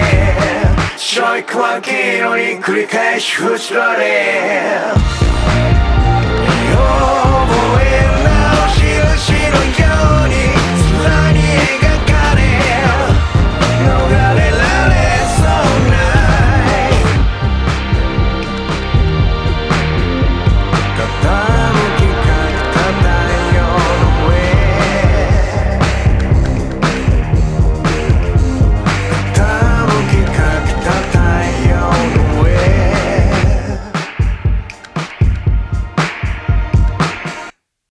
れちょい怖きのに繰り返し振られ